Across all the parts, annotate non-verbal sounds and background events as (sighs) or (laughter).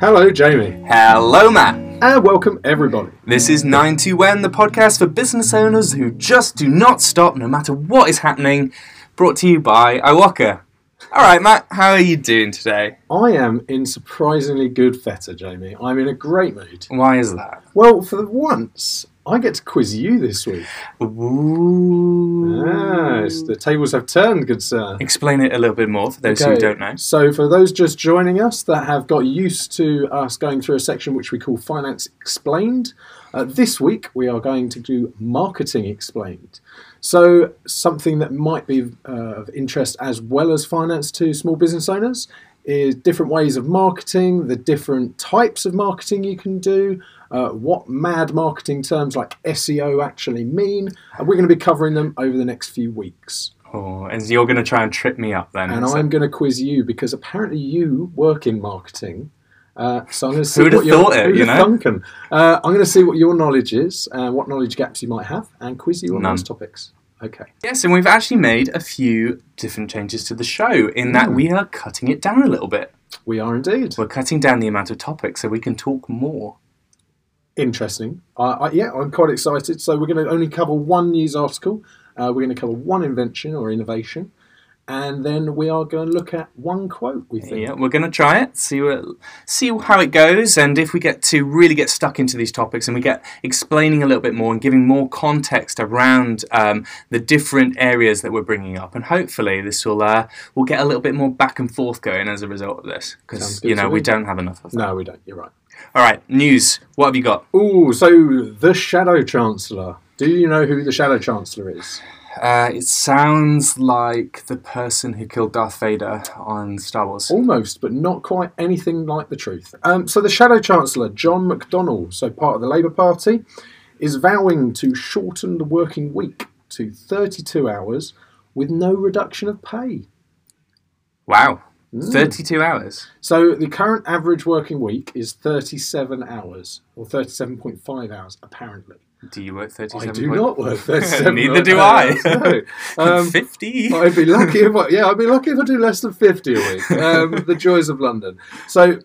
Hello, Jamie, Hello, Matt. and welcome everybody. This is 921, the podcast for business owners who just do not stop no matter what is happening. Brought to you by Iwoca. All right, Matt, how are you doing today? I am in surprisingly good feta, Jamie. I'm in a great mood. Why is that? Well, for once, I get to quiz you this week. Ooh. Yes, the tables have turned, good sir. Explain it a little bit more for those who don't know. So, for those just joining us that have got used to us going through a section which we call Finance Explained, uh, this week we are going to do Marketing Explained. So, something that might be uh, of interest as well as finance to small business owners is different ways of marketing, the different types of marketing you can do, uh, what mad marketing terms like SEO actually mean, and we're going to be covering them over the next few weeks. Oh, and you're going to try and trip me up then. And? I'm going to quiz you because apparently you work in marketing. Uh, so I'm going to see Who'd what have your, thought it, you know? thunken? Uh, I'm going to see what your knowledge is, uh, what knowledge gaps you might have, and quiz you on None. those topics. Okay. Yes, and we've actually made a few different changes to the show in that Mm. we are cutting it down a little bit. We are indeed. We're cutting down the amount of topics so we can talk more. Interesting. Uh, I, yeah, I'm quite excited. So we're going to only cover one news article. Uh, we're going to cover one invention or innovation. And then we are going to look at one quote, we think. Yeah, we're going to try it, see what, see how it goes, and if we get to really get stuck into these topics and we get explaining a little bit more and giving more context around um, the different areas that we're bringing up, and hopefully this will uh, we'll get a little bit more back and forth going as a result of this because you know we don't have enough of that. No, we don't. You're right. All right, news. What have you got? Ooh, so the Shadow Chancellor. Do you know who the Shadow Chancellor is? Uh, it sounds like the person who killed Darth Vader on Star Wars. Almost, but not quite anything like the truth. Um, so the Shadow Chancellor, John McDonnell, so part of the Labour Party, is vowing to shorten the working week to 32 hours with no reduction of pay. Wow, Mm. thirty-two hours. So the current average working week is 37 hours, or 37.5 hours, apparently. Do you work 37? I do not work 37. (laughs) Neither do I. no. (laughs) Um, Fifty. I'd be lucky if I, yeah, I'd be lucky if I do less than fifty a week. Um, the joys of London. So,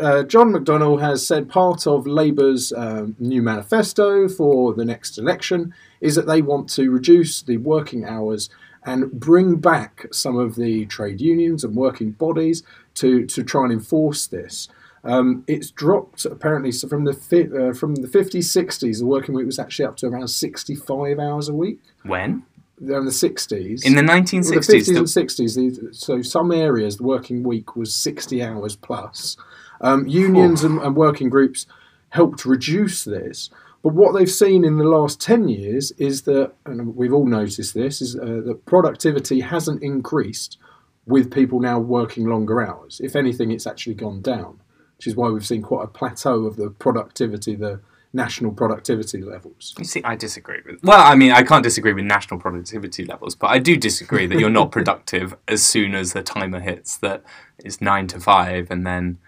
uh, John McDonnell has said part of Labour's um, new manifesto for the next election is that they want to reduce the working hours and bring back some of the trade unions and working bodies to to try and enforce this. Um, it's dropped apparently so from the fi- uh, from the 50s 60s. The working week was actually up to around 65 hours a week. When? In the 60s, In the nineteen well, the sixties. 50s and 60s, the- so some areas the working week was 60 hours plus. Um, unions and, and working groups helped reduce this. But what they've seen in the last 10 years is that, and we've all noticed this, is uh, that productivity hasn't increased with people now working longer hours. If anything, it's actually gone down, which is why we've seen quite a plateau of the productivity, the national productivity levels. You see, I disagree with. Well, I mean, I can't disagree with national productivity levels, but I do disagree that you're not (laughs) productive as soon as the timer hits that it's nine to five, and then,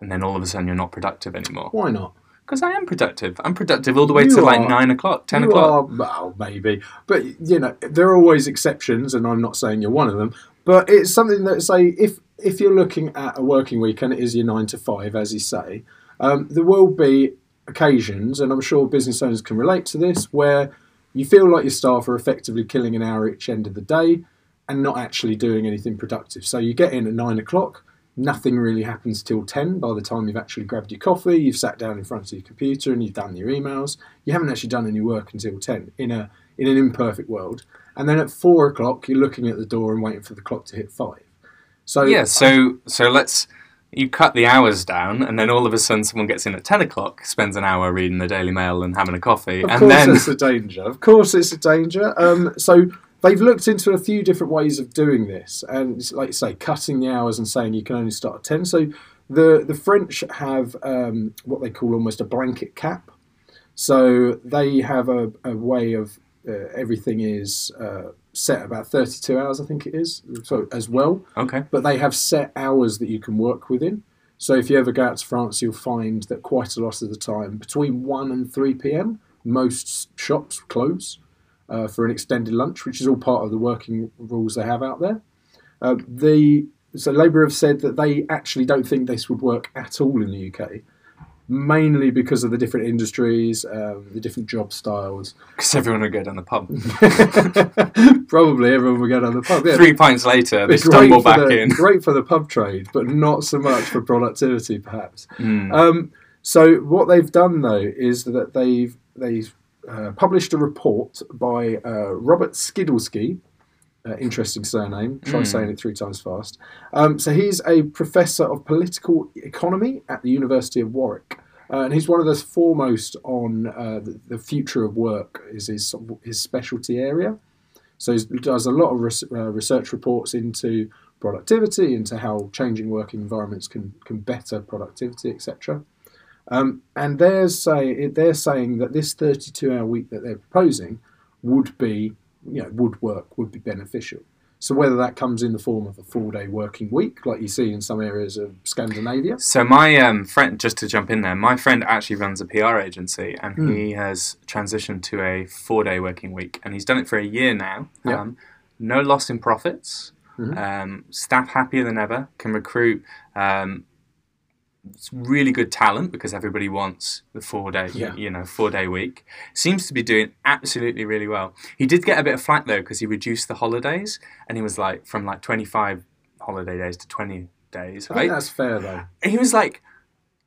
and then all of a sudden you're not productive anymore. Why not? Because I am productive. I'm productive all the way You to like nine o'clock, ten o'clock. Are, well, maybe, but you know there are always exceptions, and I'm not saying you're one of them. But it's something that say if if you're looking at a working week and it is your nine to five, as you say, um, there will be occasions, and I'm sure business owners can relate to this, where you feel like your staff are effectively killing an hour each end of the day and not actually doing anything productive. So you get in at nine o'clock. Nothing really happens till 10 by the time you've actually grabbed your coffee, you've sat down in front of your computer and you've done your emails. You haven't actually done any work until 10 in, a, in an imperfect world. And then at 4 o'clock, you're looking at the door and waiting for the clock to hit 5. So, yeah. So so let's. You cut the hours down, and then all of a sudden, someone gets in at ten o'clock, spends an hour reading the Daily Mail and having a coffee, Of and course, then it's a danger. Of course, it's a danger. Um, so they've looked into a few different ways of doing this, and it's like you say, cutting the hours and saying you can only start at ten. So the the French have um, what they call almost a blanket cap. So they have a, a way of uh, everything is uh, set about thirty two hours, I think it is, so as well okay, but they have set hours that you can work within. So if you ever go out to France, you'll find that quite a lot of the time, between 1 and 3 p.m., most shops close uh, for an extended lunch, which is all part of the working rules they have out there. Uh, the so Labour have said that they actually don't think this would work at all in the UK, mainly because of the different industries, um, the different job styles. Because everyone would go down the pub. (laughs) Probably everyone would go down the pub. Yeah. Three pints later, they stumble back the, in. Great for the pub trade, but not so much for productivity, perhaps. Mm. Um, so what they've done though is that they've they've uh, published a report by uh, Robert Skidelsky. Uh, interesting surname. Try Mm. saying it three times fast. Um, so he's a professor of political economy at the University of Warwick, uh, and he's one of the foremost on uh, the, the future of work. Is his his specialty area. So he does a lot of res- uh, research reports into productivity, into how changing working environments can can better productivity, etc. Um, and they're say they're saying that this 32 hour week that they're proposing would be you know would work would be beneficial. So whether that comes in the form of a four day working week, like you see in some areas of Scandinavia, So my um, friend, just to jump in there, my friend actually runs a PR agency, and Hmm. he has transitioned to a four-day working week, and he's done it for a year now. Yeah. Um, no loss in profits. Mhm. Um, staff happier than ever. Can recruit. Um, really good talent because everybody wants the four-day, Yeah. you know, four-day week. Seems to be doing absolutely really well. He did get a bit of flack though because he reduced the holidays, and he was like from like twenty-five holiday days to twenty days. I Right? think that's fair though. And he was like,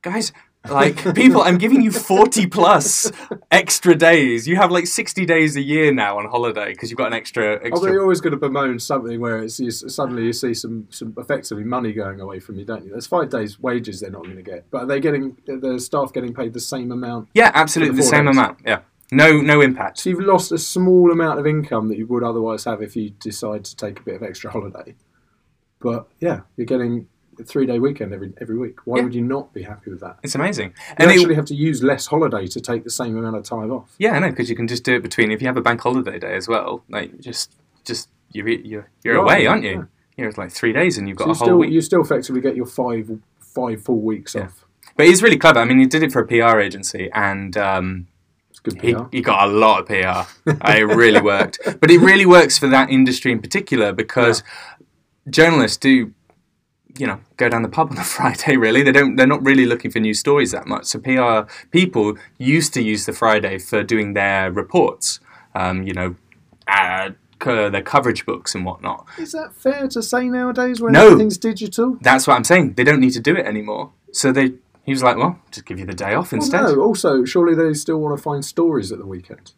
guys, like people, I'm giving you 40 plus extra days. You have like 60 days a year now on holiday because you've got an extra. Although extra you're always going to bemoan something where it's you, suddenly you see some, some effectively money going away from you, don't you? There's five days' wages they're not going to get, but are they getting the staff getting paid the same amount? yeah, absolutely the the same days. amount. Yeah, no, no impact. So you've lost a small amount of income that you would otherwise have if you decide to take a bit of extra holiday. But yeah, you're getting three day weekend every every week. Why Yeah. would you not be happy with that? It's amazing. You And actually have to use less holiday to take the same amount of time off. yeah, I know because you can just do it between. If you have a bank holiday day as well, like just, just you're you're you're Right, away, aren't yeah. you? You're like three days and you've got So a whole still week. you still effectively get your five five full weeks Yeah. off. But he's really clever. I mean, he did it for a PR agency and. Um, It's good He, he got a lot of PR. (laughs) it really worked. But it really works for that industry in particular because journalists do, you know, go down the pub on a (laughs) Friday. Really, they don't. They're not really looking for new stories that much. So PR people used to use the Friday for doing their reports. Um, you know, uh, their coverage books and whatnot. Is that fair to say nowadays when No. everything's digital? That's what I'm saying. They don't need to do it anymore. So they. He was like, well, just give you the day off Well, instead. no. Also, surely they still want to find stories at the weekend.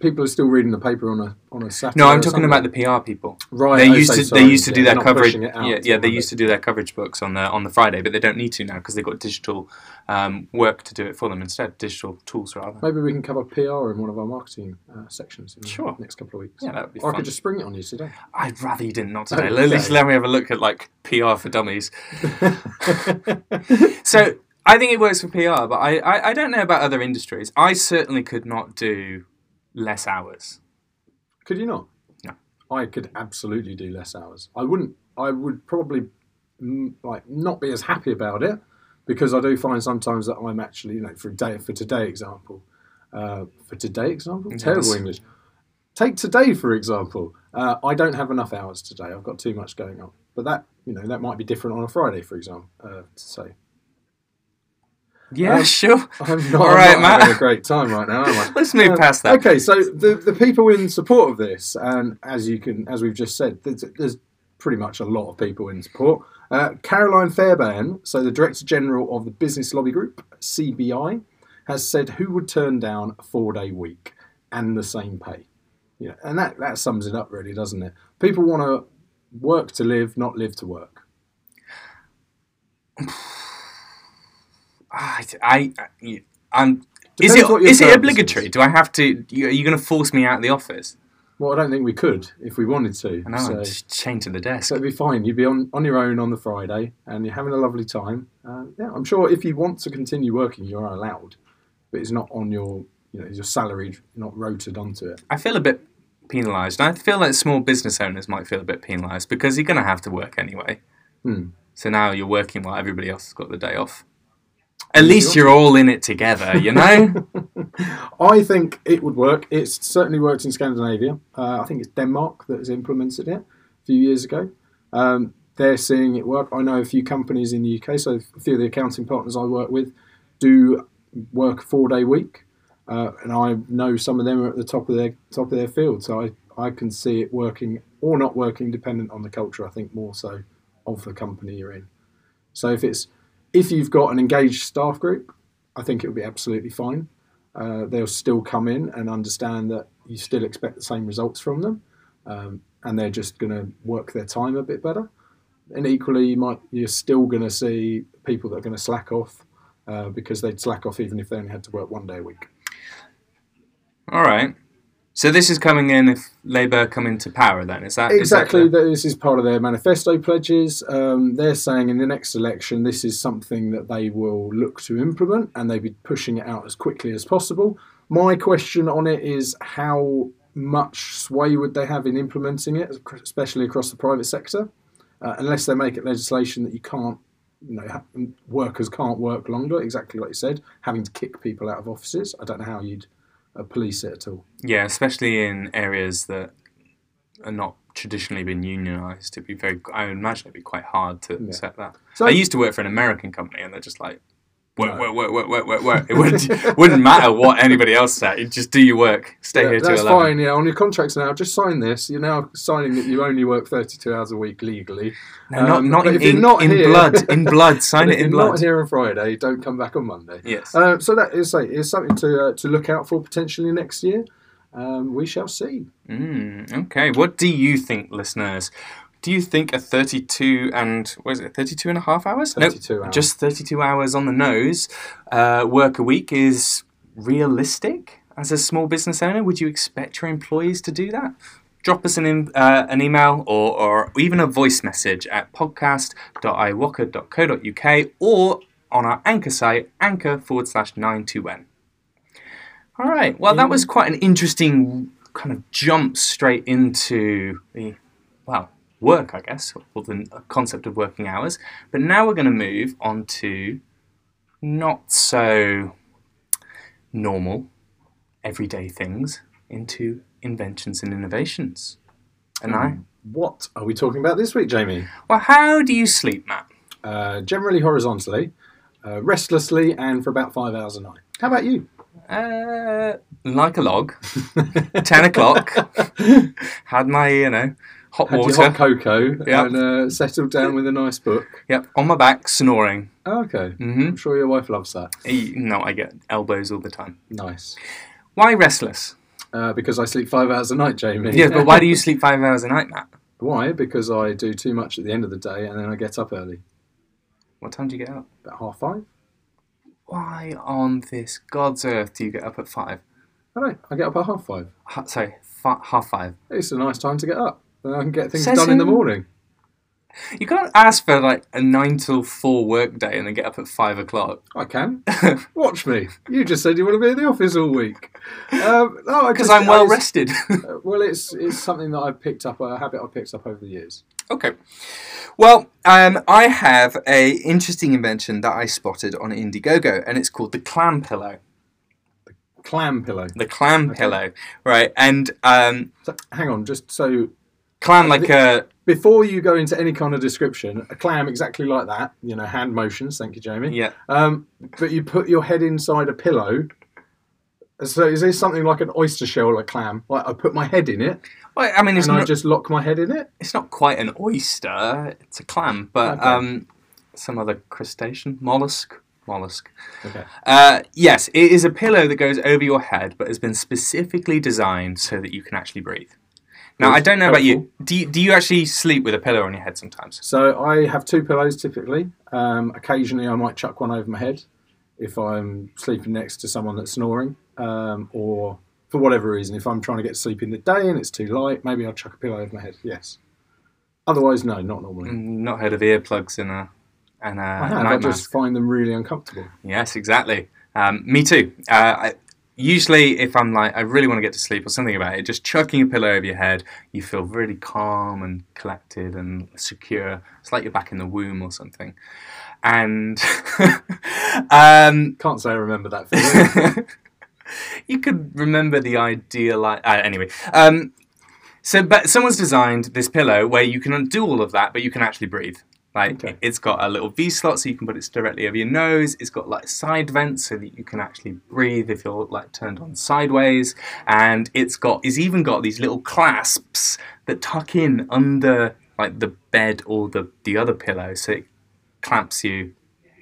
People are still reading the paper on a on a Saturday. No, I'm talking about the PR people. right. they I used to sorry, they used to yeah, do their coverage. pushing it out Yeah, yeah, they used to do their coverage books on the on the Friday, but they don't need to now because they've got digital um, work to do it for them instead. Digital tools rather. Maybe we can cover PR in one of our marketing uh, sections in Sure. the next couple of weeks. Yeah, that would be Or I fun. could just spring it on you today. I'd rather you didn't not (laughs) today. Okay. At least let me have a look at like PR for dummies. (laughs) So I think it works for PR, but I, I, I don't know about other industries. I certainly could not do less hours. Could you not? No. I could absolutely do less hours. I wouldn't. I would probably like not be as happy about it because I do find sometimes that I'm actually, you know, for day for today example, uh, for today example, terrible English. Take today for example. Uh, I don't have enough hours today. I've got too much going on. But that, you know, that might be different on a Friday, for example. Uh, to say, Yeah, Um, sure. I'm not, All I'm not Matt. having a great time right now, am I? (laughs) Let's move Uh, past that. Okay, so the the people in support of this, and as you can, as we've just said, there's, there's pretty much a lot of people in support. Uh, Caroline Fairbairn, so the Director General of the Business Lobby Group (CBI), has said who would turn down a four day week and the same pay. Yeah, and that that sums it up, really, doesn't it? People want to work to live, not live to work. (sighs) (laughs) I, I, I I'm. Is Depends it what your is it obligatory? is. Do I have to? Are you going to force me out of the office? Well, I don't think we could if we wanted to. I know so. Just chained to the desk. So it'd be fine. You'd be on, on your own on the Friday, and you're having a lovely time. Uh, yeah, I'm sure if you want to continue working, you are allowed, but it's not on your, you know, your salary not rotated onto it. I feel a bit penalised. I feel like small business owners might feel a bit penalised because you're going to have to work anyway. Hmm. So now you're working while everybody else has got the day off. At least you're all in it together, you know. (laughs) I think it would work. It's certainly worked in Scandinavia. Uh, I think it's Denmark that has implemented it a few years ago. Um, they're seeing it work. I know a few companies in the UK, so a few of the accounting partners I work with do work a four day week, uh, and I know some of them are at the top of their top of their field. So I, I can see it working or not working, dependent on the culture. I think more so of the company you're in. So if it's if you've got an engaged staff group, I think it will be absolutely fine. Uh, they'll still come in and understand that you still expect the same results from them, um, and they're just going to work their time a bit better. And equally, you might you're still going to see people that are going to slack off uh, because they'd slack off even if they only had to work one day a week. All right. So this is coming in if Labour come into power. Then is that exactly? Is that this is part of their manifesto pledges. Um, they're saying in the next election, this is something that they will look to implement, and they'll be pushing it out as quickly as possible. My question on it is how much sway would they have in implementing it, especially across the private sector, uh, unless they make it legislation that you can't, you know, workers can't work longer. Exactly like you said, having to kick people out of offices. I don't know how you'd police it at all. Yeah, especially in areas that are not traditionally been unionised. It'd be very. I imagine it'd be quite hard to Yeah. set that. So- I used to work for an American company, and they're just like. Work, work, work, work, work, work, work. It wouldn't, (laughs) wouldn't matter what anybody else said. Just do your work. Stay Yeah, here till that's 11. fine. Yeah, on your contracts now, just sign this. You're now signing that you only work 32 hours a week legally. No, not, Um, not but in, if you're in, not in here- blood. In (laughs) blood. Sign it in blood. not here on Friday, don't come back on Monday. Yes. Uh, so that is, like, is something to uh, to look out for potentially next year. Um, we shall see. Mm, okay. What do you think, listeners? Do you think a 32 and, what is it, 32 and a half hours? Nope, hours. just 32 hours on the nose uh, work a week is realistic as a small business owner? Would you expect your employees to do that? Drop us an, in, uh, an email or, or even a voice message at podcast.iwoca.co.uk or on our anchor site, anchor forward slash 92n. All right. Well, that was quite an interesting kind of jump straight into the, well, work, I guess, or the concept of working hours. But now we're going to move on to not so normal, everyday things into inventions and innovations. And I, What are we talking about this week, Jamie? well, how do you sleep, Matt? Uh, generally horizontally, uh, restlessly, and for about five hours a night. How about you? Uh, like a log. (laughs) 10 o'clock. (laughs) Had my, you know, hot Had your water. hot cocoa Yep. and uh, settled down with a nice book. Yep, on my back, snoring. Okay. hmm I'm sure your wife loves that. No, I get elbows all the time. Nice. Why restless? Uh, because I sleep five hours a night, Jamie. Yeah, but why do you (laughs) sleep five hours a night, Matt? Why? Because I do too much at the end of the day and then I get up early. What time do you get up? About half five. Why on this God's earth do you get up at five? I don't. I get up at half five. Ha- sorry, fi- half five. It's a nice time to get up. Then I can get things Says done in the who? morning. You can't ask for like a nine till four work day and then get up at five o'clock. I can. (laughs) Watch me. You just said you want to be in the office all week. Um, no, Because just- I'm well I- rested. (laughs) Uh, well, it's it's something that I've picked up, a habit I've picked up over the years. okay. Well, um, I have a interesting invention that I spotted on Indiegogo, and it's called the clam pillow. The clam pillow. The clam pillow, right? And um, So, hang on, just so clam like a before you go into any kind of description, a clam exactly like that. You know, hand motions. Thank you, Jamie. yeah. Um, but you put your head inside a pillow. So is this something like an oyster shell, like clam? Like I put my head in it Well, I mean, it's and I just lock my head in it. it's not quite an oyster. It's a clam, but Okay. um, some other crustacean, mollusk, mollusk. Okay. Uh, yes, it is a pillow that goes over your head, but has been specifically designed so that you can actually breathe. Now, I don't know about you. Do, you. do you actually sleep with a pillow on your head sometimes? So I have two pillows typically. Um, occasionally, I might chuck one over my head if I'm sleeping next to someone that's snoring, um, or for whatever reason, if I'm trying to get sleep in the day and it's too light, maybe I'll chuck a pillow over my head. Yes. Otherwise, no, not normally. Mm, Not heard of earplugs in a and a I have. I just mask. find them really uncomfortable. Yes, exactly. Um, me too. Uh, I, usually, if I'm like, I really want to get to sleep or something about it, just chucking a pillow over your head, you feel really calm and collected and secure. It's like you're back in the womb or something. And (laughs) um, Can't say I remember that feeling. (laughs) you could remember the idea Like, uh, anyway, um, So, but someone's designed this pillow where you can do all of that, but you can actually breathe. Like Okay. it's got a little V slot, so you can put it directly over your nose. It's got like side vents, so that you can actually breathe if you're like turned on sideways. And it's got, it's even got these little clasps that tuck in under like the bed or the the other pillow, so it clamps you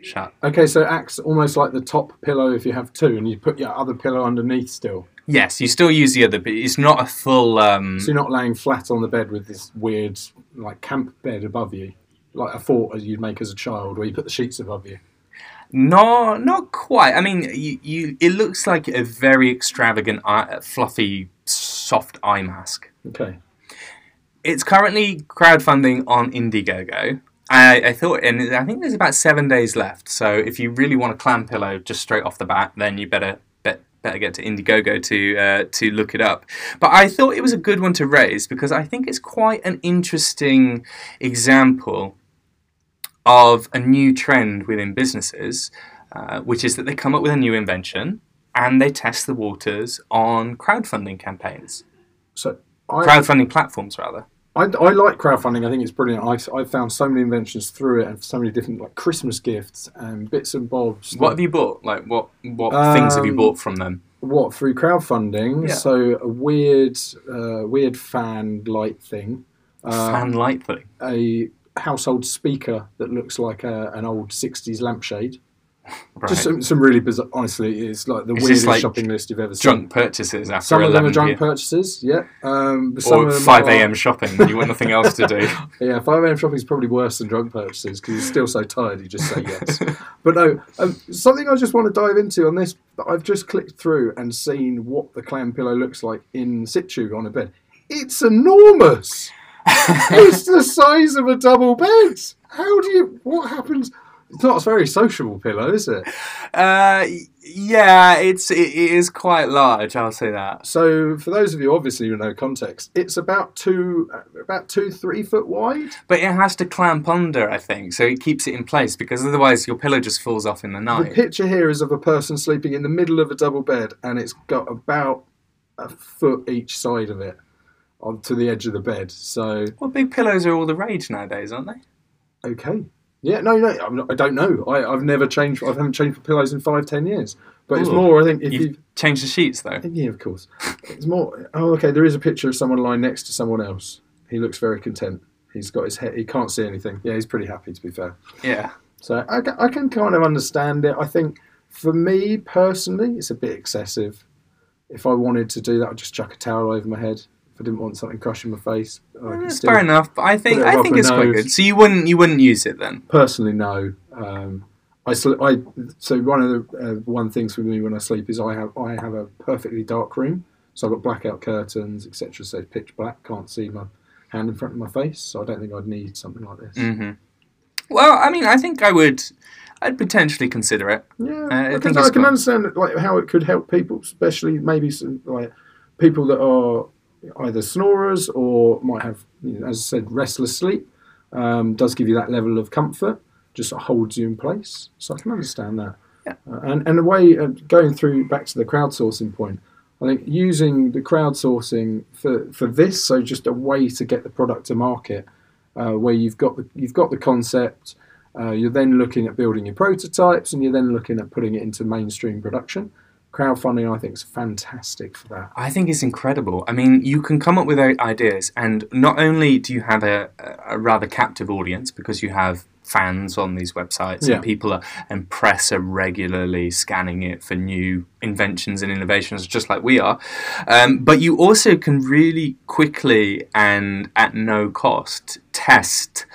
shut. Okay, so it acts almost like the top pillow if you have two, and you put your other pillow underneath still. Yes, you still use the other, but it's not a full. Um, So you're not laying flat on the bed with this weird, like camp bed above you, like a fort as you'd make as a child, where you put the sheets above you. No, not quite. I mean, you, you it looks like a very extravagant, eye, fluffy, soft eye mask. Okay. It's currently crowdfunding on Indiegogo. I, I thought, and I think there's about seven days left. So if you really want a clam pillow just straight off the bat, then you better bet, better get to Indiegogo to uh, to look it up. But I thought it was a good one to raise because I think it's quite an interesting example of a new trend within businesses, uh, which is that they come up with a new invention and they test the waters on crowdfunding campaigns, So I, crowdfunding platforms rather. I, I like crowdfunding. I think it's brilliant. I've, I've found so many inventions through it, and so many different like Christmas gifts and bits and bobs. What have you bought? Like what what things have you Um, bought from them? What through crowdfunding? Yeah. So a weird, uh, weird fan light thing. Uh, Fan light thing. a household speaker that looks like a, an old 60s lampshade. Right. Just some, some really bizarre. Honestly, it's like the Is weirdest like shopping list you've ever seen. drunk purchases after Some of them are drunk p.m. purchases, yeah. Um, or of them 5 are- a.m. shopping you want nothing else to do. (laughs) (laughs) Yeah, 5 a.m. shopping is probably worse than drunk purchases because you're still so tired you just say yes. (laughs) but no, um, something I just want to dive into on this I've just clicked through and seen what the clam pillow looks like in situ on a bed. It's enormous. (laughs) it's the size of a double bed. How do you? What happens? It's not a very sociable pillow, is it? Uh, yeah, it's it, it is quite large. I'll say that. So, for those of you obviously who know context, it's about two, about two, three foot wide. But it has to clamp under, I think, so it keeps it in place because otherwise your pillow just falls off in the night. The picture here is of a person sleeping in the middle of a double bed, and it's got about a foot each side of it onto the edge of the bed. So, Well, big pillows are all the rage nowadays, aren't they? okay, yeah, no, no, I'm not, I don't know. I, I've never changed. I haven't changed for pillows in five, ten years. But it's more. I think if You've you, changed the sheets though. yeah, of course, it's more. Oh, okay. There is a picture of someone lying next to someone else. He looks very content. He's got his head. He can't see anything. Yeah, he's pretty happy to be fair. Yeah. So I, I can kind of understand it. I think for me personally, it's a bit excessive. If I wanted to do that, I'd just chuck a towel over my head. I didn't want something crushing my face, I Well, that's still- fair enough. But I think I think it's quite good. So you wouldn't you wouldn't use it then? Personally, no. Um, I, sl- I so one of the uh, one things for me when I sleep is I have I have a perfectly dark room, so I've got blackout curtains, etc. So it's pitch black, can't see my hand in front of my face. So I don't think I'd need something like this. hmm Well, I mean, I think I would. I'd potentially consider it. Yeah, I I, think can, I can got- understand like how it could help people, especially maybe some like people that are either snorers or might have, you know, as I said, restless sleep. Um, does give you that level of comfort, just holds you in place. So I can understand that. Yeah. Uh, and and a way of going through back to the crowdsourcing point, I think using the crowdsourcing for, for this, so just a way to get the product to market, uh, where you've got the you've got the concept, uh, you're then looking at building your prototypes, and you're then looking at putting it into mainstream production. Crowdfunding, I think, is fantastic for that. I think it's incredible. I mean, you can come up with ideas, and not only do you have a, a rather captive audience because you have fans on these websites Yeah. and people are, and press are regularly scanning it for new inventions and innovations, just like we are. Um, but you also can really quickly and at no cost test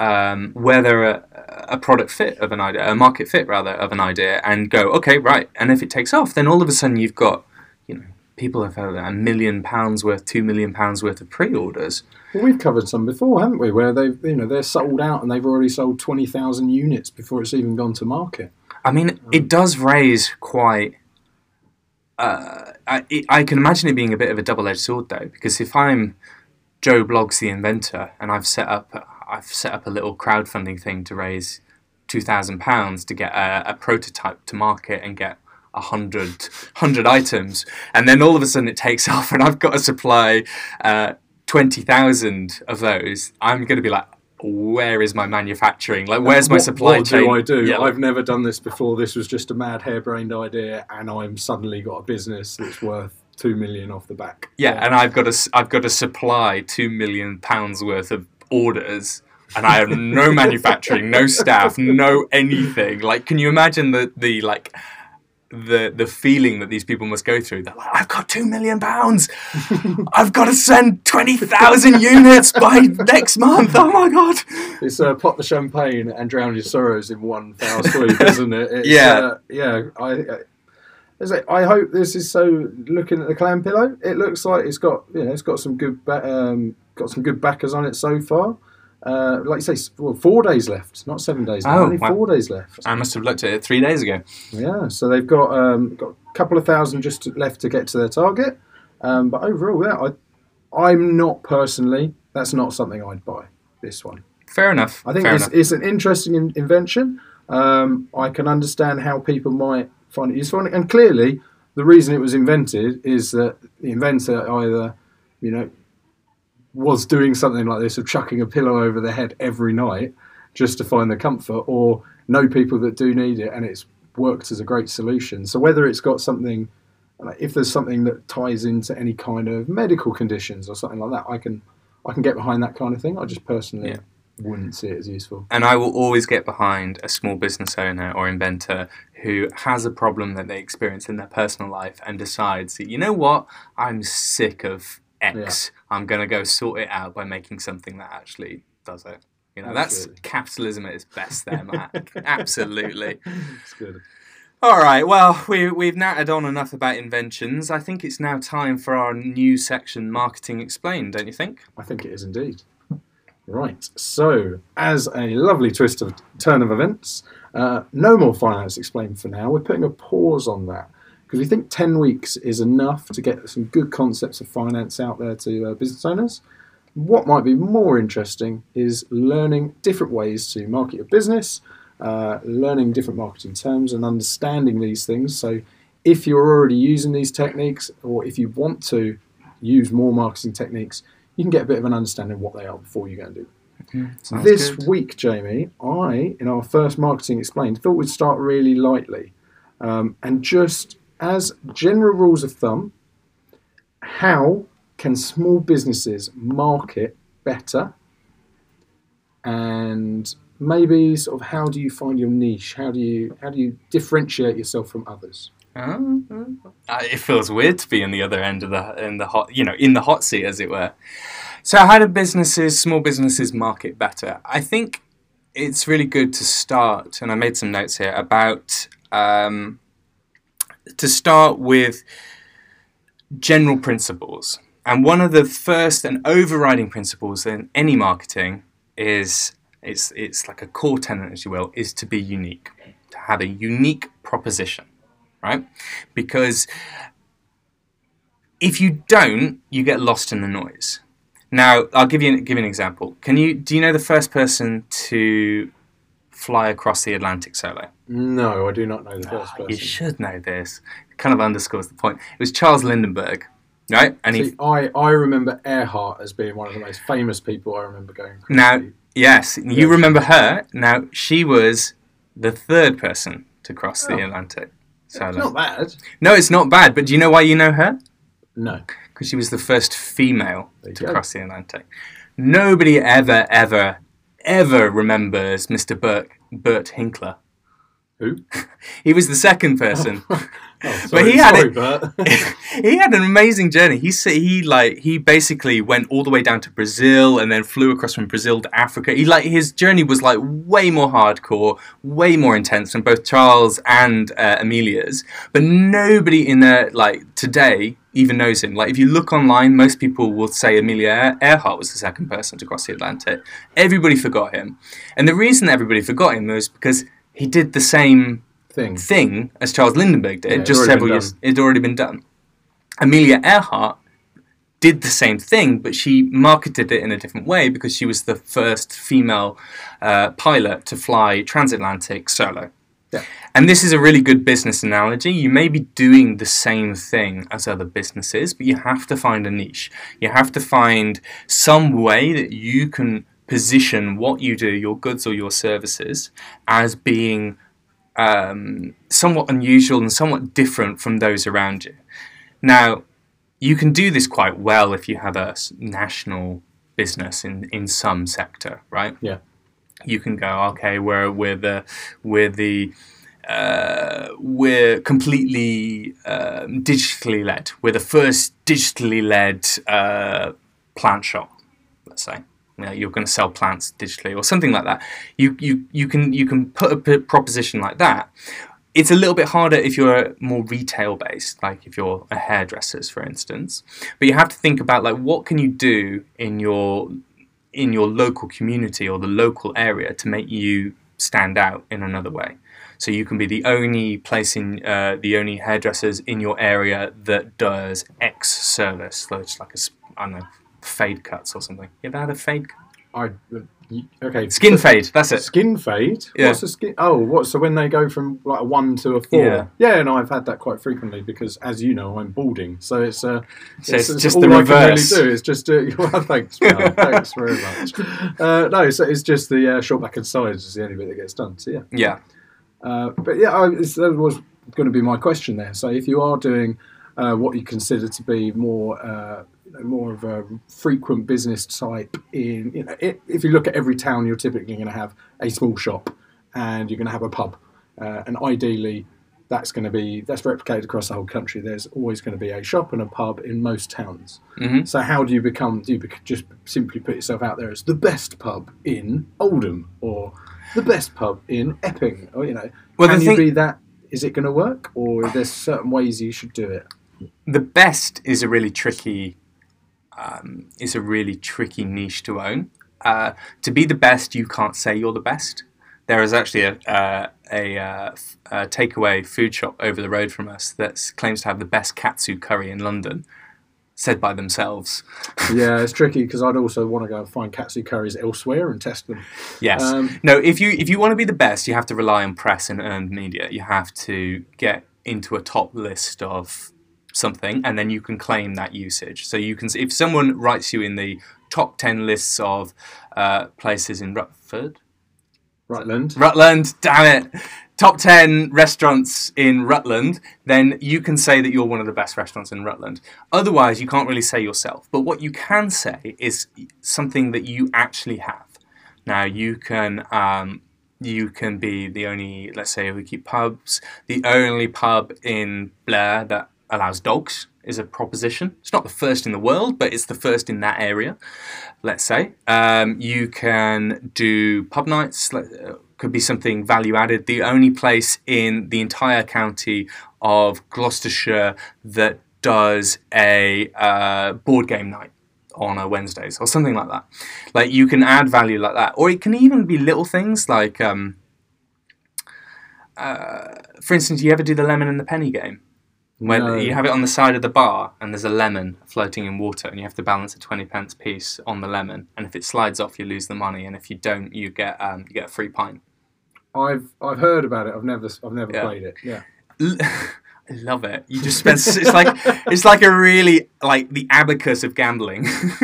um, whether a, a product fit of an idea, a market fit rather of an idea, and go, okay, right. And if it takes off, then all of a sudden you've got, you know, people have had a million pounds worth, two million pounds worth of pre-orders. Well, we've covered some before, haven't we? Where they've, you know, they're sold out and they've already sold twenty thousand units before it's even gone to market. I mean, it does raise quite. Uh, I, it, I can imagine it being a bit of a double-edged sword, though, because if I'm Joe Bloggs, the inventor, and I've set up, I've set up a little crowdfunding thing to raise two thousand pounds to get a, a prototype to market and get a hundred hundred items, and then all of a sudden it takes (laughs) off, and I've got to supply. Uh, twenty thousand of those, I'm going to be like, where is my manufacturing? Like, where's my What- supply what chain? do I do? Yeah, I've never done this before. This was just a mad, harebrained idea, and I'm suddenly got a business that's worth two million off the back. Yeah, and I've got to s- I've got to supply two million pounds worth of orders, and I have no manufacturing, no staff, no anything. Like, can you imagine the the like the the feeling that these people must go through? They're like, I've got two million pounds, I've got to send twenty thousand units by next month. Oh my god! It's uh, pot the champagne and drown your sorrows in one foul swoop, isn't it? It's, Yeah. uh, yeah. I, I, I hope this is so. Looking at the clam pillow, it looks like it's got you know it's got some good um, got some good backers on it so far. Uh, like you say, well, four days left, not seven days. now, Oh, only wow. four days left. I must have looked at it three days ago. Yeah, so they've got um, got a couple of thousand just left to get to their target. Um, but overall, yeah, I, I'm not personally. That's not something I'd buy. This one. Fair enough. I think it's, enough. it's an interesting in- invention. Um, I can understand how people might find it useful, and clearly, the reason it was invented is that the inventor either, you know, was doing something like this of chucking a pillow over their head every night just to find the comfort, or know people that do need it, and it's worked as a great solution. So whether it's got something, if there's something that ties into any kind of medical conditions or something like that, I can, I can get behind that kind of thing. I just personally Yeah. wouldn't see it as useful. And I will always get behind a small business owner or inventor who has a problem that they experience in their personal life and decides, that, you know what, I'm sick of X. I'm going to go sort it out by making something that actually does it. You know, that's capitalism at its best there, Matt. (laughs) Absolutely. It's good. All right, well, we, we've nattered on enough about inventions. I think it's now time for our new section, Marketing Explained, don't you think? I think it is indeed. Right. So, as a lovely twist of turn of events, uh, no more finance explained for now. We're putting a pause on that because we think 10 weeks is enough to get some good concepts of finance out there to uh, business owners. What might be more interesting is learning different ways to market your business, uh, learning different marketing terms, and understanding these things. So, if you're already using these techniques, or if you want to use more marketing techniques, you can get a bit of an understanding of what they are before you go and do them. Sounds This good. week, Jamie, I, in our first marketing explained, thought we'd start really lightly. Um, and just as general rules of thumb, how can small businesses market better? And maybe sort of how do you find your niche? How do you how do you differentiate yourself from others? Uh, it feels weird to be in the other end of the in the hot, you know, in the hot seat, as it were. So, how do businesses, small businesses, market better? I think it's really good to start, and I made some notes here about um, to start with general principles. And one of the first and overriding principles in any marketing is it's it's like a core tenet, as you will, is to be unique, to have a unique proposition right? Because if you don't, you get lost in the noise. Now, I'll give you give you an example. Can you do you know the first person to fly across the Atlantic solo? No, I do not know the first You person. should know this. It kind of underscores the point. It was Charles Lindenberg, right? And he I, I remember Earhart as being one of the most famous people I remember going. Now, crazy. yes, you remember her. Now, she was the third person to cross the Oh. Atlantic it's not bad. No, it's not bad. But do you know why you know her? No, because she was the first female to go. cross the Atlantic. Nobody ever, ever, ever remembers Mr. Bert, Bert Hinkler. Who? (laughs) He was the second person. Oh, (laughs) sorry, he had sorry, (laughs) he had an amazing journey. He he like he basically went all the way down to Brazil and then flew across from Brazil to Africa. He like his journey was like way more hardcore, way more intense than both Charles and uh, Amelia's. But nobody in there like today even knows him. Like if you look online, most people will say Amelia Earhart was the second person to cross the Atlantic. Everybody forgot him, and the reason everybody forgot him was because he did the same thing. thing as Charles Lindenberg did, Yeah, just several years. It'd already been done. Amelia Earhart did the same thing, but she marketed it in a different way because she was the first female uh, pilot to fly transatlantic solo. Yeah. And this is a really good business analogy. You may be doing the same thing as other businesses, but you have to find a niche. You have to find some way that you can position what you do, your goods or your services, as being um, somewhat unusual and somewhat different from those around you. Now, you can do this quite well if you have a national business in, in some sector, right? Yeah. You can go, okay, we're we're the we're the uh, we're completely um, digitally led. We're the first digitally led uh, plant shop, let's say. You know, you're going to sell plants digitally or something like that. You you you can you can put a p- proposition like that. It's a little bit harder if you're more retail based, like if you're a hairdressers, for instance. But you have to think about like what can you do in your in your local community or the local area to make you stand out in another way. So you can be the only place in uh, the only hairdressers in your area that does X service. So it's like a I don't know fade cuts or something. You ever had a fade? cut? I okay. Skin fade. That's it. Skin fade. Yeah. What's a skin? Oh, what? So when they go from like a one to a four. Yeah. Yeah, and I've had that quite frequently because, as you know, I'm balding. So it's uh, So it's just all the I can reverse. really do is just do. (laughs) Well, thanks, man. (laughs) thanks very much. Uh, no, so it's just the uh, short back and sides is the only bit that gets done. So yeah. Yeah. Uh, but yeah, I, it's, that was going to be my question there. So if you are doing uh, what you consider to be more uh, you know, more of a frequent business type in you know i if you look at every town, you're typically going to have a small shop and you're going to have a pub, uh, and ideally. That's going to be that's replicated across the whole country. There's always going to be a shop and a pub in most towns. Mhm. So how do you become? Do you bec- just simply put yourself out there as the best pub in Oldham or the best pub in Epping? Or you know, Well, can you thing- be that? Is it going to work, or are there certain ways you should do it? the best is a really tricky um, is a really tricky niche to own. Uh, to be the best, you can't say you're the best. There is actually a, uh, a, uh, a takeaway food shop over the road from us that claims to have the best katsu curry in London, said by themselves. (laughs) yeah, it's tricky because I'd also want to go and find katsu curries elsewhere and test them. Yes. Um, no, if you if you want to be the best, you have to rely on press and earned media. You have to get into a top list of something, and then you can claim that usage. So you can, if someone writes you in the top ten lists of uh, places in Rutford, Rutland. Rutland, damn it, top ten restaurants in Rutland, then you can say that you're one of the best restaurants in Rutland. Otherwise, you can't really say yourself. But what you can say is something that you actually have. Now you can um, you can be the only, let's say we keep pubs, the only pub in Blair that allows dogs is a proposition. It's not the first in the world, but it's the first in that area. Let's say um, you can do pub nights. uh, Could be something value added. The only place in the entire county of Gloucestershire that does a uh, board game night on a Wednesdays or something like that. Like you can add value like that, or it can even be little things like, um, uh, for instance, you ever do the lemon and the penny game? When No. you have it on the side of the bar and there's a lemon floating in water, and you have to balance a twenty pence piece on the lemon, and if it slides off, you lose the money, and if you don't, you get um, you get a free pint. I've I've heard about it. I've never I've never Yeah. played it. Yeah. (laughs) I love it. You just spend. it's like it's like a really like the abacus of gambling. (laughs)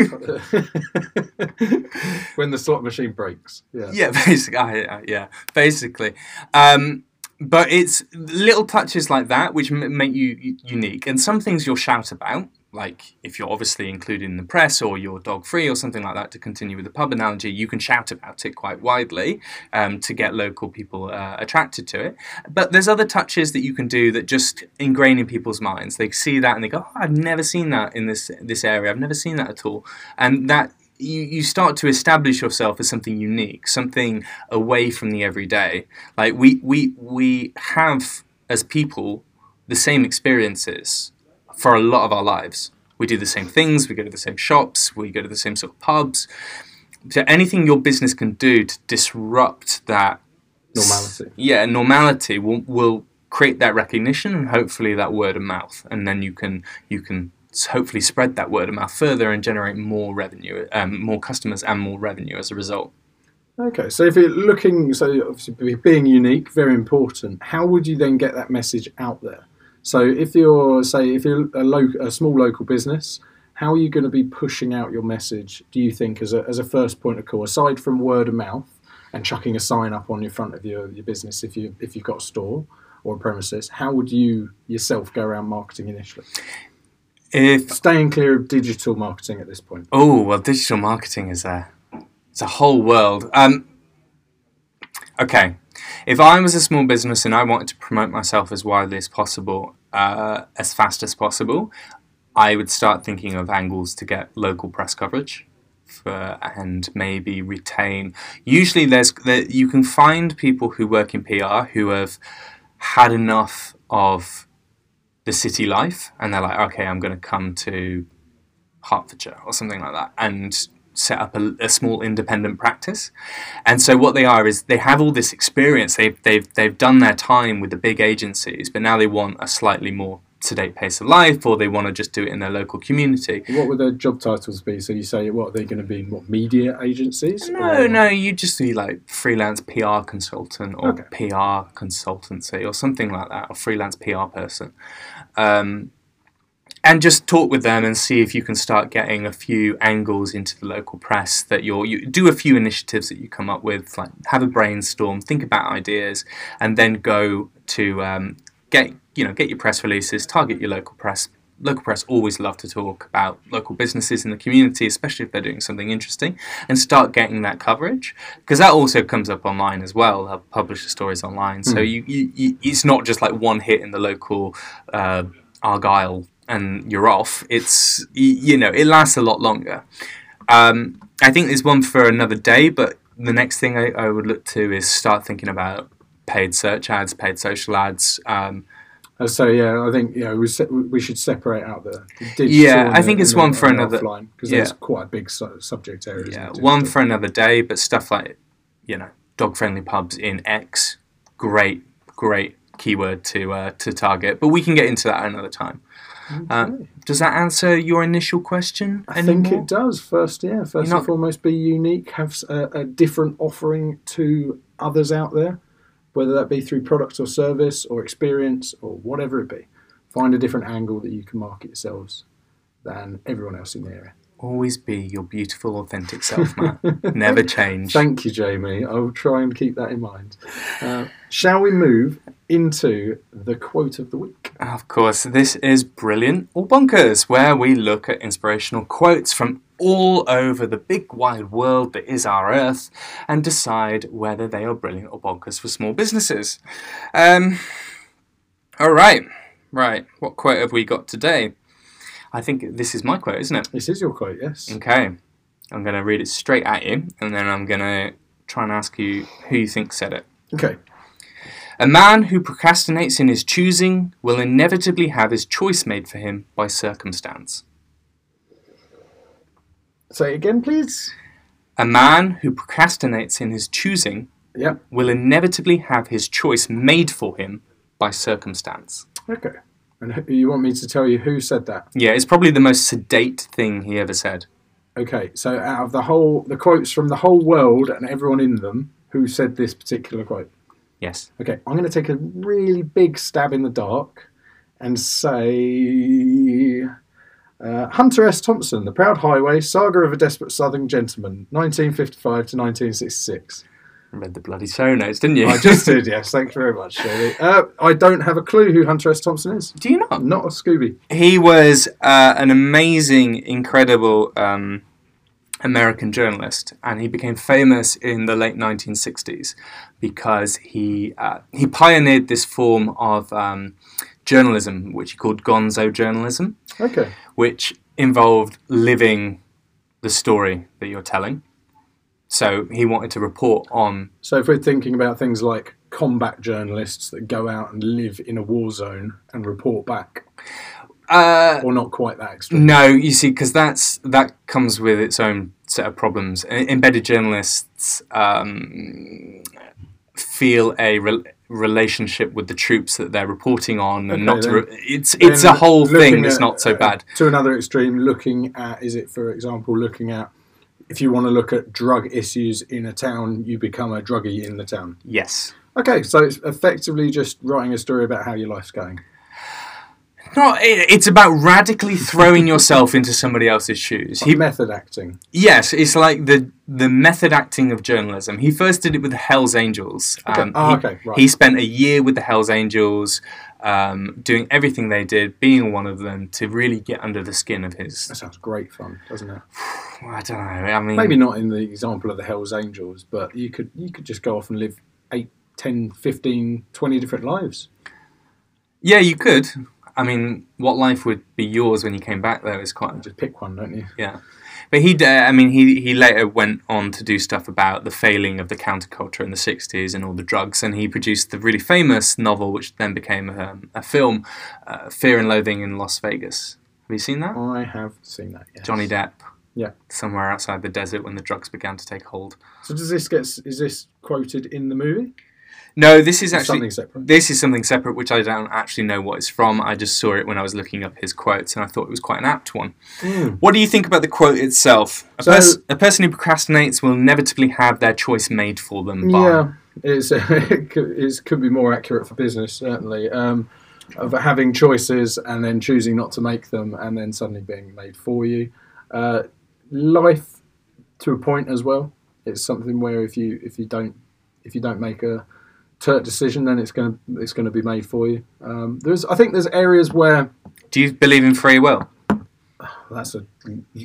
when the slot machine breaks. Yeah. Yeah, (laughs) basically, I, I, yeah, basically. Um, but it's little touches like that which make you unique, and some things you'll shout about, like if you're obviously included in the press or you're dog free or something like that. To continue with the pub analogy, you can shout about it quite widely um, to get local people uh, attracted to it. But there's other touches that you can do that just ingrain in people's minds. They see that and they go, oh, "I've never seen that in this this area. I've never seen that at all," and that you, you start to establish yourself as something unique, something away from the everyday. Like we we we have as people the same experiences for a lot of our lives. We do the same things, we go to the same shops, we go to the same sort of pubs. So anything your business can do to disrupt that Normality. yeah, normality will will create that recognition and hopefully that word of mouth, and then you can you can hopefully spread that word of mouth further and generate more revenue, um, more customers, and more revenue as a result. Okay, so if you're looking, so obviously being unique, very important. How would you then get that message out there? So if you're, say, if you're a, lo- a small local business, how are you going to be pushing out your message? Do you think as a as a first point of call, aside from word of mouth and chucking a sign up on your front of your, your business if you if you've got a store or a premises, how would you yourself go around marketing initially? If Staying clear of digital marketing at this point. oh well, digital marketing is a it's a whole world. Um, okay, if I was a small business and I wanted to promote myself as widely as possible, uh, as fast as possible, I would start thinking of angles to get local press coverage. For, and maybe retain. Usually, there's there, you can find people who work in PR who have had enough of the city life, and they're like, okay, I'm going to come to Hertfordshire or something like that, and set up a, a small independent practice. And so what they are is they have all this experience. They've they've they've done their time with the big agencies, but now they want a slightly more sedate pace of life, or they want to just do it in their local community. What would their job titles be? So you say, what are they going to be? in What media agencies? No, Or- no, you just be like freelance PR consultant or Okay. PR consultancy or something like that, or freelance PR person. Um, and just talk with them and see if you can start getting a few angles into the local press that you're you do a few initiatives that you come up with like have a brainstorm think about ideas and then go to um, get you know get your press releases target your local press. Local press always love to talk about local businesses in the community especially if they're doing something interesting and start getting that coverage because that also comes up online as well. They'll publish the stories online. So you, you, you it's not just like one hit in the local uh, argyle and you're off. It's you know it lasts a lot longer. Um, i think there's one for another day but the next thing I, I would look to is start thinking about paid search ads paid social ads. Um, So yeah, I think yeah we se- we should separate out the digital Yeah, and I the- think it's the- one for another- offline because yeah. there's quite a big su- subject area. Yeah, one for another day, but stuff like, you know, dog friendly pubs in X, great, great keyword to uh, to target. But we can get into that another time. Uh, does that answer your initial question? I think it does. First, yeah, 1st not- and foremost, be unique, have a different offering to others out there, whether that be through product or service or experience or whatever it be. Find a different angle that you can market yourselves than everyone else in the area. Always be your beautiful, authentic self, Matt. (laughs) Never change. Thank you, Jamie. I will try and keep that in mind. Uh, shall we move into the quote of the week? Of course, this is Brilliant or Bonkers, where we look at inspirational quotes from all over the big wide world that is our Earth and decide whether they are brilliant or bonkers for small businesses. Um, all right, right. What quote have we got today? I think this is my quote, isn't it? This is your quote, yes. Okay, I'm going to read it straight at you, and then I'm going to try and ask you who you think said it. Okay. A man who procrastinates in his choosing will inevitably have his choice made for him by circumstance. Say it again, please. A man who procrastinates in his choosing Yep. will inevitably have his choice made for him by circumstance. Okay. And who- you want me to tell you who said that? Yeah, it's probably the most sedate thing he ever said. Okay, so out of the whole, the quotes from the whole world and everyone in them, who said this particular quote? Yes. Okay, I'm going to take a really big stab in the dark and say uh, Hunter S. Thompson, The Proud Highway, Saga of a Desperate Southern Gentleman, 1955 to 1966. I read the bloody show notes, didn't you? I just (laughs) did, yes. Thank you very much, Shirley. Uh, I don't have a clue who Hunter S. Thompson is. Do you not? Not a Scooby. He was uh, an amazing, incredible um, American journalist, and he became famous in the late 1960s because he uh, he pioneered this form of um, journalism, which he called Gonzo journalism, Okay. which involved living the story that you're telling. So he wanted to report on So if we're thinking about things like combat journalists that go out and live in a war zone and report back, uh, or not quite that extreme. No, you see, because that's that comes with its own set of problems. Embedded journalists um, feel a re- relationship with the troops that they're reporting on, and Okay, not to re- it's it's a whole thing that's not so uh, bad. To another extreme, looking at is it for example looking at if you want to look at drug issues in a town, you become a druggie in the town. Yes. Okay, so it's effectively just writing a story about how your life's going. No, it, it's about radically throwing yourself into somebody else's shoes. He, method acting. yes, it's like the the method acting of journalism. He first did it with the Hell's Angels. Um, Oh, he, okay, right. he spent a year with the Hell's Angels, um, doing everything they did, being one of them, to really get under the skin of his. That sounds great fun, doesn't it? (sighs) I don't know. I mean, Maybe not in the example of the Hells Angels, but you could you could just go off and live 8, 10, 15, 20 different lives. yeah, you could. I mean, what life would be yours when you came back? Though is quite Just pick one, don't you? Yeah, but he, uh, I mean, he he later went on to do stuff about the failing of the counterculture in the '60s and all the drugs, and he produced the really famous novel, which then became um, a film, uh, Fear and Loathing in Las Vegas. Have you seen that? I have seen that. Yes. Johnny Depp. Yeah. Somewhere outside the desert when the drugs began to take hold. So does this get is this quoted in the movie? No, this is actually something separate. this is something separate, which I don't actually know what it's from. I just saw it when I was looking up his quotes, and I thought it was quite an apt one. Mm. What do you think about the quote itself? A, So- pers- a person who procrastinates will inevitably have their choice made for them. By, Yeah, it's (laughs) it could, it's, could be more accurate for business certainly. Um, of having choices and then choosing not to make them, and then suddenly being made for you. Uh, life, to a point as well. It's something where if you if you don't if you don't make a turt decision, then it's going to it's going to be made for you. Um, there's I think there's areas where Do you believe in free will? that's a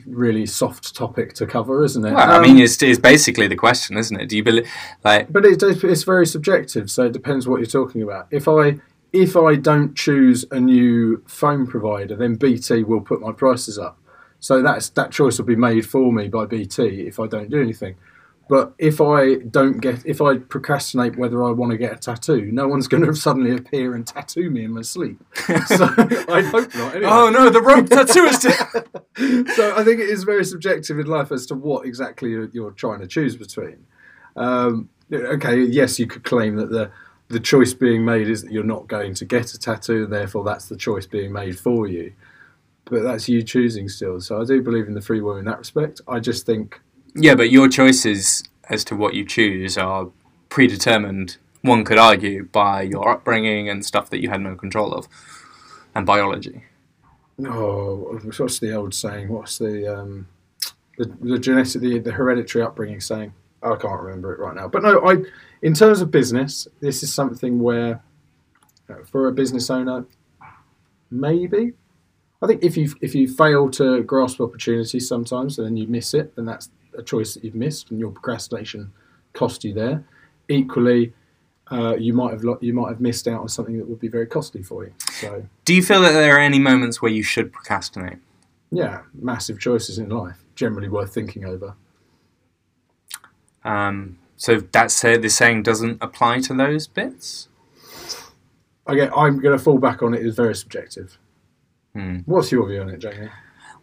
really soft topic to cover, isn't it? Well, I Um, mean, it's, it's basically the question, isn't it? Do you believe, like, But it's, it's very subjective, so it depends what you're talking about. If I if I don't choose a new phone provider, then BT will put my prices up. So that's that choice will be made for me by BT if I don't do anything. But if I don't get, if I procrastinate whether I want to get a tattoo, no one's going (laughs) to suddenly appear and tattoo me in my sleep. (laughs) So I hope not. Anyway. oh no, the rope (laughs) tattooist! so I think it is very subjective in life as to what exactly you're, you're trying to choose between. Um, okay, yes, you could claim that the the choice being made is that you're not going to get a tattoo, and therefore that's the choice being made for you. But that's you choosing still. So I do believe in the free will in that respect. I just think yeah, but your choices as to what you choose are predetermined, one could argue, by your upbringing and stuff that you had no control of, and biology. Oh, what's the old saying? What's the um, the, the genetic, the, the hereditary upbringing saying? I can't remember it right now. But no, I, in terms of business, this is something where, uh, for a business owner, maybe. I think if you if you fail to grasp opportunities sometimes, and then you miss it, then that's a choice that you've missed, and your procrastination cost you there. Equally, uh, you might have lo- you might have missed out on something that would be very costly for you. So. Do you feel that there are any moments where you should procrastinate? Yeah, massive choices in life, generally worth thinking over. Um, so that's uh, the saying doesn't apply to those bits. Again, I'm going to fall back on it as very subjective. Hmm. What's your view on it, Jamie?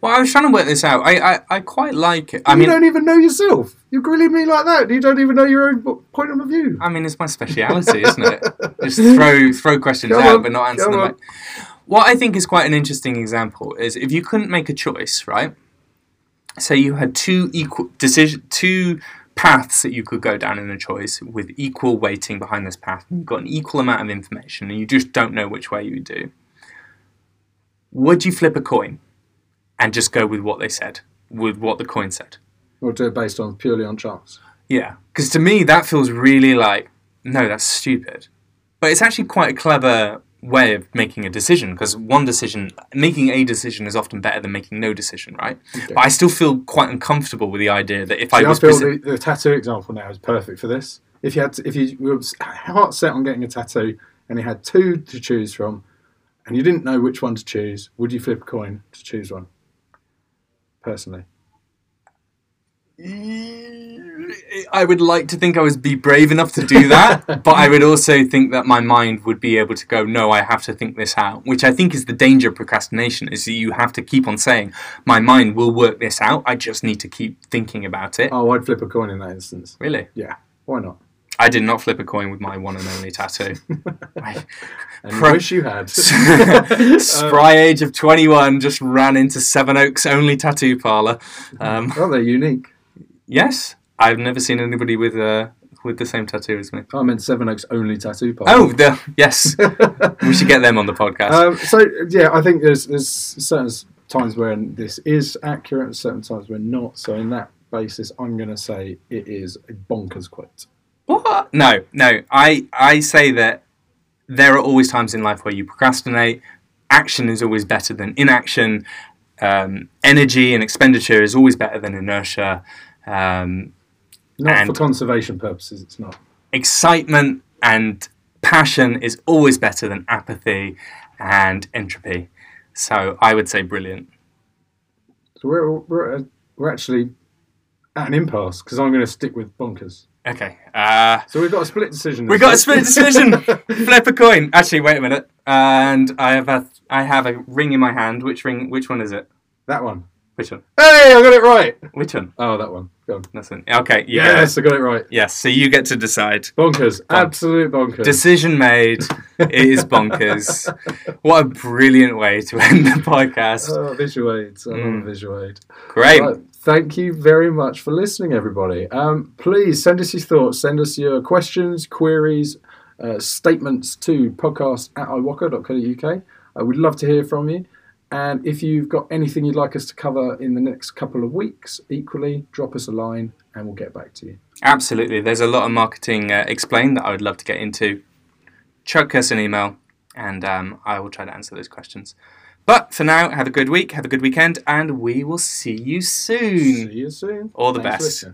Well, I was trying to work this out. I, I, I quite like it. I you mean, don't even know yourself. You're grilling me like that. You don't even know your own point of view. I mean, it's my speciality, (laughs) isn't it? Just throw throw questions out, on, but not answer them back. What I think is quite an interesting example is if you couldn't make a choice, right? Say you had two equal decision, two paths that you could go down in a choice with equal weighting behind this path. and You've got an equal amount of information, and you just don't know which way you would do. Would you flip a coin and just go with what they said, with what the coin said? Or do it based on purely on chance. Yeah, because to me that feels really like no, that's stupid. But it's actually quite a clever way of making a decision because one decision, making a decision, is often better than making no decision, right? Okay. But I still feel quite uncomfortable with the idea that if I See, I was feel presi- the, the tattoo example now is perfect for this. If you had, to, if you were heart set on getting a tattoo and you had two to choose from, and you didn't know which one to choose, would you flip a coin to choose one? Personally, I would like to think I would be brave enough to do that, (laughs) but I would also think that my mind would be able to go, no, I have to think this out, which I think is the danger of procrastination, is that you have to keep on saying, my mind will work this out, I just need to keep thinking about it. oh, I'd flip a coin in that instance. Really? Yeah, why not? I did not flip a coin with my one and only tattoo. (laughs) I- And Pro- wish you had. (laughs) (laughs) Spry age of 21, just ran into Sevenoaks only tattoo parlour. Um, well, they're unique. Yes, I've never seen anybody with uh, with the same tattoo as me. I meant Sevenoaks only tattoo parlor. Oh, the, yes, we should get them on the podcast. Um, so yeah, I think there's there's certain times when this is accurate, and certain times when not. So in that basis, I'm going to say it is a bonkers quote. What? No, no. I I say that there are always times in life where you procrastinate. Action is always better than inaction. Um, energy and expenditure is always better than inertia. Um, Not And- for conservation purposes, it's not. excitement and passion is always better than apathy and entropy. So I would say brilliant. So we're we're, we're actually at an impasse because I'm going to stick with bonkers. Okay. Uh, So we've got a split decision. We've got a split (laughs) decision. Flip a coin. Actually, wait a minute. And I have a I have a ring in my hand. Which ring? Which one is it? that one. Which one? Hey, I got it right. Which one? Oh, that one. Go on. That's it. Okay. Yes, I got it right. Yes. So you get to decide. Bonkers. Absolute bonkers. Decision made. it is bonkers. (laughs) What a brilliant way to end the podcast. Oh, visual aids. I love Mm. visual aid. Great. Right, Thank you very much for listening, everybody. Um, please send us your thoughts, send us your questions, queries, uh, statements to podcast at iwoca.co.uk. I would love to hear from you. And if you've got anything you'd like us to cover in the next couple of weeks, equally, drop us a line and we'll get back to you. Absolutely. There's a lot of marketing uh, explained that I would love to get into. Chuck us an email and um, I will try to answer those questions. But for now, have a good week, have a good weekend, and we will see you soon. See you soon. All the Thanks best.